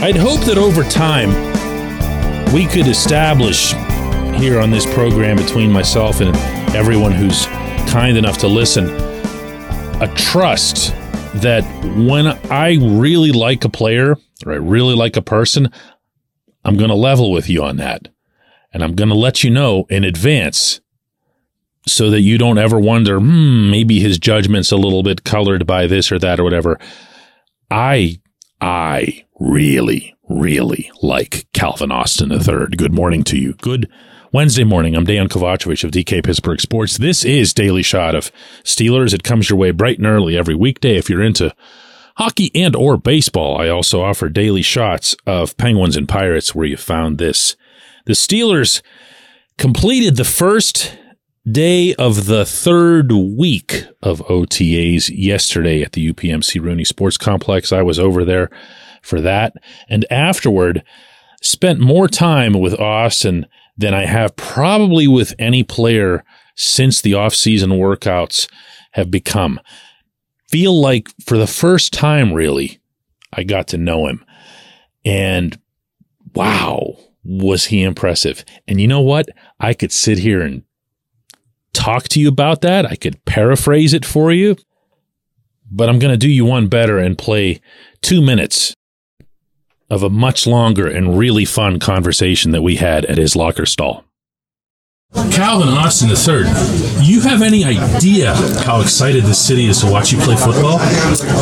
I'd hope that over time we could establish here on this program between myself and everyone who's kind enough to listen a trust that when I really like a player or I really like a person, I'm going to level with you on that. And I'm going to let you know in advance so that you don't ever wonder, hmm, maybe his judgment's a little bit colored by this or that or whatever. I, I really, really like Calvin Austin III. Good morning to you. Good Wednesday morning. I'm Dejan Kovacevic of DK Pittsburgh Sports. This is Daily Shot of Steelers. It comes your way bright and early every weekday if you're into hockey and or baseball. I also offer daily shots of Penguins and Pirates where you found this. The Steelers completed the first day of the third week of OTAs yesterday at the UPMC Rooney Sports Complex. I was over there for that. And afterward, spent more time with Austin than I have probably with any player since the off-season workouts have become. Feel like for the first time, really, I got to know him. And wow, was he impressive. And you know what? I could sit here and talk to you about that. I could paraphrase it for you, but I'm going to do you one better and play two minutes of a much longer and really fun conversation that we had at his locker stall. Calvin Austin III, you have any idea how excited this city is to watch you play football?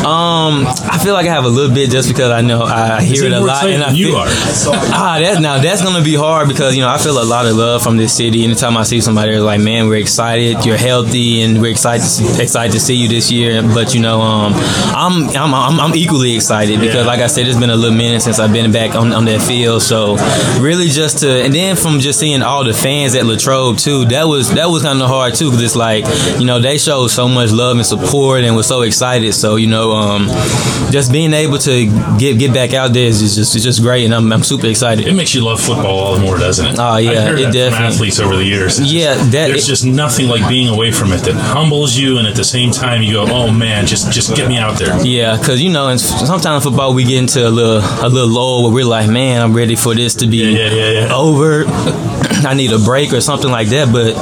Um, I feel like I have a little bit just because I know I hear it a lot, and I you feel, are. ah, that now that's gonna be hard because you know I feel a lot of love from this city. Anytime I see somebody that's like, man, we're excited, you're healthy, and we're excited to see, excited to see you this year. But you know, um, I'm I'm I'm, I'm equally excited because, Yeah. like I said, it's been a little minute since I've been back on, on that field. So really, just to and then from just seeing all the fans at Latrobe too, that was that was kind of hard too because it's like you know they showed so much love and support and was so excited. So you know, um, just being able to get get back out there is just it's just great, and I'm I'm super excited. It makes you love football all the more, doesn't it? Oh, yeah, it definitely- from athletes over the years. It's Yeah, just- that- there's it- just nothing like being away from it that humbles you, and at the same time you go, "Oh man, just just get me out there." Yeah, because you know, and sometimes football we get into a little a little lull where we're like, man, I'm ready for this to be Yeah, yeah, yeah, yeah. over. I need a break or something like that. But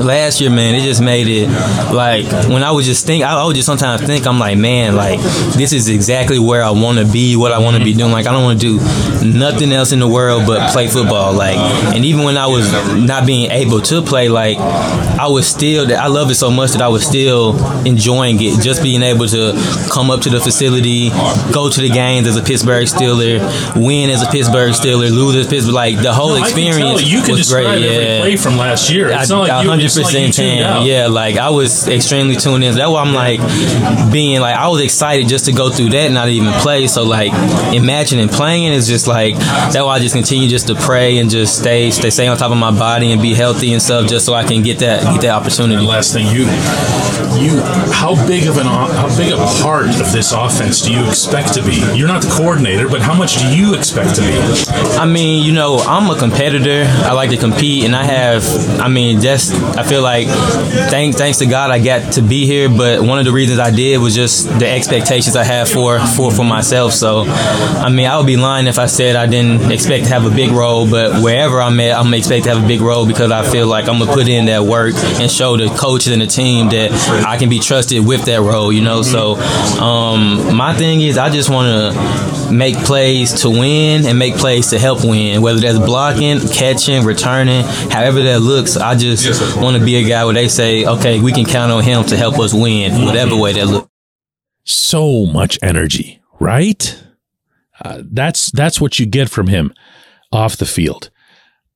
last year, man, it just made it like when I was just think, I, I would just sometimes think, I'm like, man, like this is exactly where I want to be, what I want to be doing. Like I don't want to do nothing else in the world but play football. Like, and even when I was not being able to play, like I was still, I love it so much that I was still enjoying it. Just being able to come up to the facility, go to the games as a Pittsburgh Steeler, win as a Pittsburgh Steeler, lose as Pittsburgh, like the whole No, experience tell. You can was describe great. every Yeah. play from last year. It's I- not like you, hundred it's not like you percent Yeah, like I was extremely tuned in. That's why I'm like being like I was excited just to go through that and not even play. So like imagining playing is just like that's why I just continue just to pray and just stay stay stay on top of my body and be healthy and stuff just so I can get that get that opportunity. last thing, you, you, how big of an, how big of a part of this offense do you expect to be? You're not the coordinator, but how much do you expect to be? I mean, you know, I'm a competitor. I like to compete, and I have. I mean, that's I feel like thank, thanks to God I got to be here. But one of the reasons I did was just the expectations I have for for for myself. So, I mean, I would be lying if I said I didn't expect to have a big role. But wherever I'm at, I'm expect to have a big role because I feel like I'm gonna put in that work and show the coaches and the team that I can be trusted with that role. You know, so um, my thing is I just want to make plays to win and make plays to help win, whether that's blocking, catching, returning, however that looks. I just want to be a guy where they say, okay, we can count on him to help us win, whatever way that looks. So much energy, right? Uh, that's that's what you get from him off the field.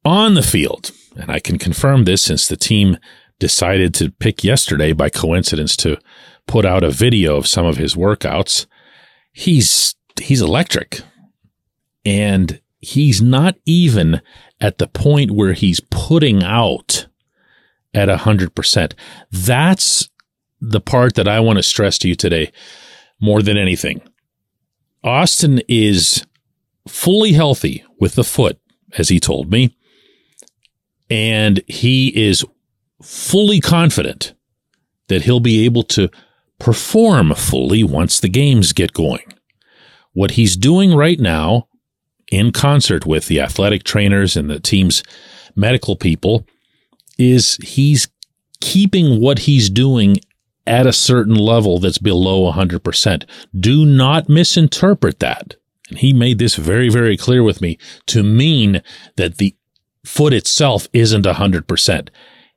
On the field, and I can confirm this since the team decided to pick yesterday by coincidence to put out a video of some of his workouts. He's he's electric. And he's not even at the point where he's putting out at 100%. That's the part that I want to stress to you today more than anything. Austin is fully healthy with the foot, as he told me, and he is fully confident that he'll be able to perform fully once the games get going. What he's doing right now, in concert with the athletic trainers and the team's medical people, is he's keeping what he's doing at a certain level that's below 100%. Do not misinterpret that. And he made this very, very clear with me to mean that the foot itself isn't 100%.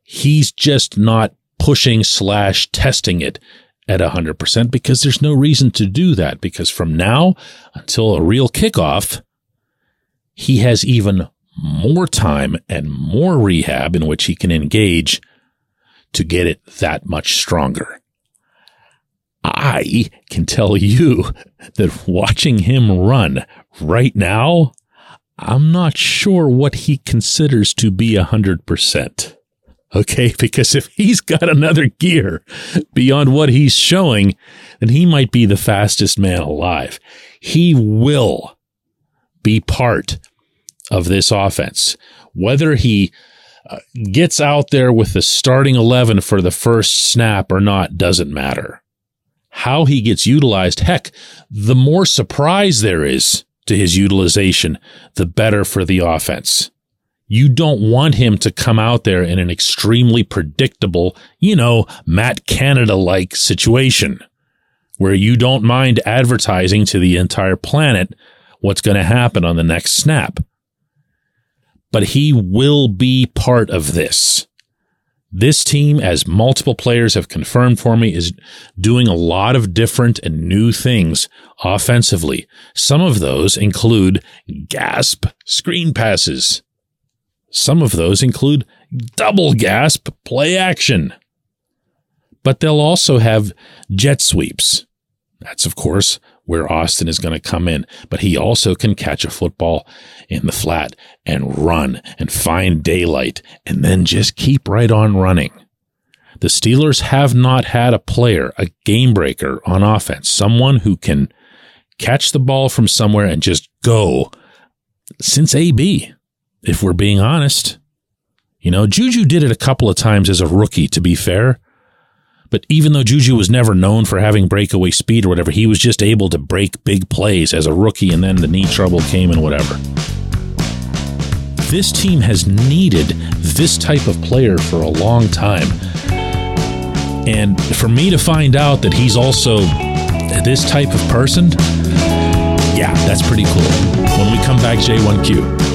He's just not pushing slash testing it at 100% because there's no reason to do that because from now until a real kickoff, he has even more time and more rehab in which he can engage to get it that much stronger. I can tell you that watching him run right now, I'm not sure what he considers to be a hundred percent. Okay. Because if he's got another gear beyond what he's showing, then he might be the fastest man alive. He will be part of this offense. Whether he uh, gets out there with the starting 11 for the first snap or not doesn't matter. How he gets utilized, heck, the more surprise there is to his utilization, the better for the offense. You don't want him to come out there in an extremely predictable, you know, Matt Canada like situation where you don't mind advertising to the entire planet what's going to happen on the next snap. But he will be part of this. This team, as multiple players have confirmed for me, is doing a lot of different and new things offensively. Some of those include gasp screen passes some of those include double gasp play action. But they'll also have jet sweeps. That's, of course, where Austin is going to come in. But he also can catch a football in the flat and run and find daylight and then just keep right on running. The Steelers have not had a player, a game breaker on offense, someone who can catch the ball from somewhere and just go since AB if we're being honest. You know, Juju did it a couple of times as a rookie, to be fair. But even though Juju was never known for having breakaway speed or whatever, he was just able to break big plays as a rookie, and then the knee trouble came and whatever. This team has needed this type of player for a long time. And for me to find out that he's also this type of person, yeah, that's pretty cool. When we come back, J1Q.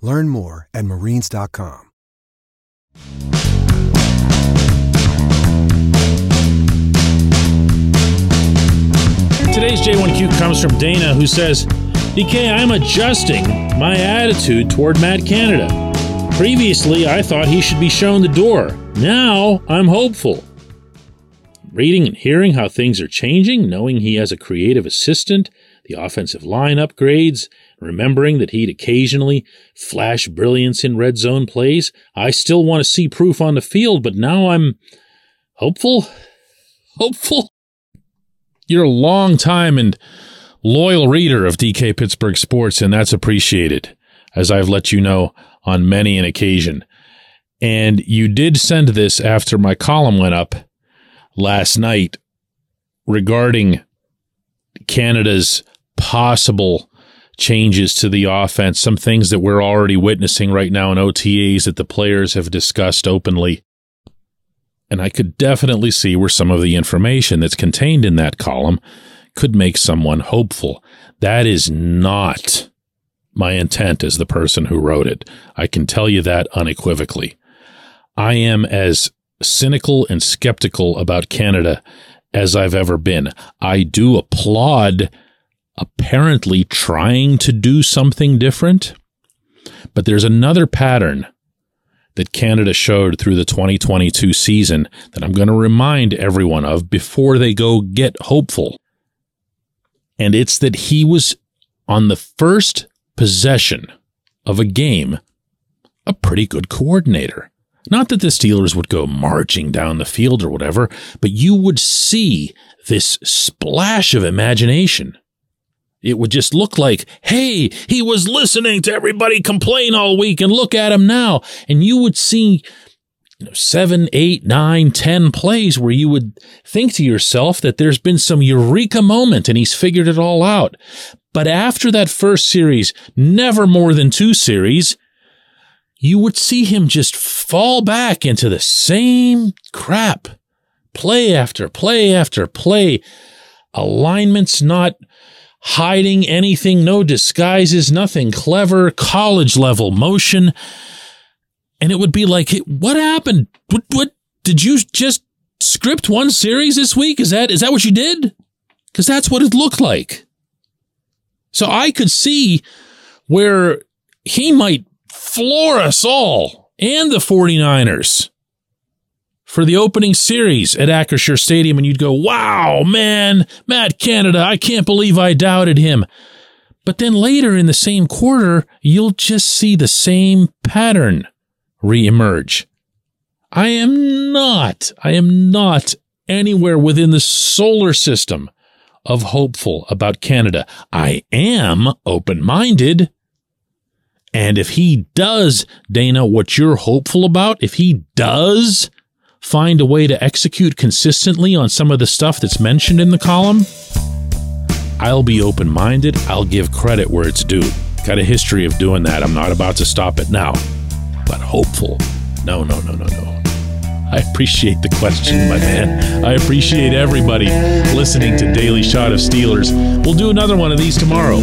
Learn more at marines.com. Today's J1Q comes from Dana, who says, DK, I'm adjusting my attitude toward Matt Canada. Previously, I thought he should be shown the door. Now, I'm hopeful. Reading and hearing how things are changing, knowing he has a creative assistant, the offensive line upgrades, remembering that he'd occasionally flash brilliance in red zone plays, I still want to see proof on the field, but now I'm hopeful. Hopeful. You're a long time and loyal reader of DK Pittsburgh Sports, and that's appreciated, as I've let you know on many an occasion. And you did send this after my column went up last night regarding Canada's possible changes to the offense, some things that we're already witnessing right now in OTAs that the players have discussed openly. And I could definitely see where some of the information that's contained in that column could make someone hopeful. That is not my intent as the person who wrote it. I can tell you that unequivocally. I am as cynical and skeptical about Canada as I've ever been. I do applaud apparently trying to do something different, but there's another pattern that Canada showed through the 2022 season that I'm going to remind everyone of before they go get hopeful. And it's that he was on the first possession of a game a pretty good coordinator. Not that the Steelers would go marching down the field or whatever, but you would see this splash of imagination it would just look like, hey, he was listening to everybody complain all week and look at him now. And you would see you know, seven, eight, nine, ten plays where you would think to yourself that there's been some eureka moment and he's figured it all out. But after that first series, never more than two series, you would see him just fall back into the same crap. Play after play after play. Alignments not hiding anything, no disguises, nothing clever, college level motion. And it would be like, what happened? What, what did you just script one series this week? Is that, is that what you did? Cause that's what it looked like. So I could see where he might floor us all and the 49ers for the opening series at Acrisure Stadium, and you'd go, wow, man, Matt Canada, I can't believe I doubted him. But then later in the same quarter, you'll just see the same pattern reemerge. I am not, I am not anywhere within the solar system of hopeful about Canada. I am open minded. And if he does, Dana, what you're hopeful about, if he does find a way to execute consistently on some of the stuff that's mentioned in the column, I'll be open minded. I'll give credit where it's due. Got a history of doing that. I'm not about to stop it now, but hopeful. No, no, no, no, no. I appreciate the question, my man. I appreciate everybody listening to Daily Shot of Steelers. We'll do another one of these tomorrow.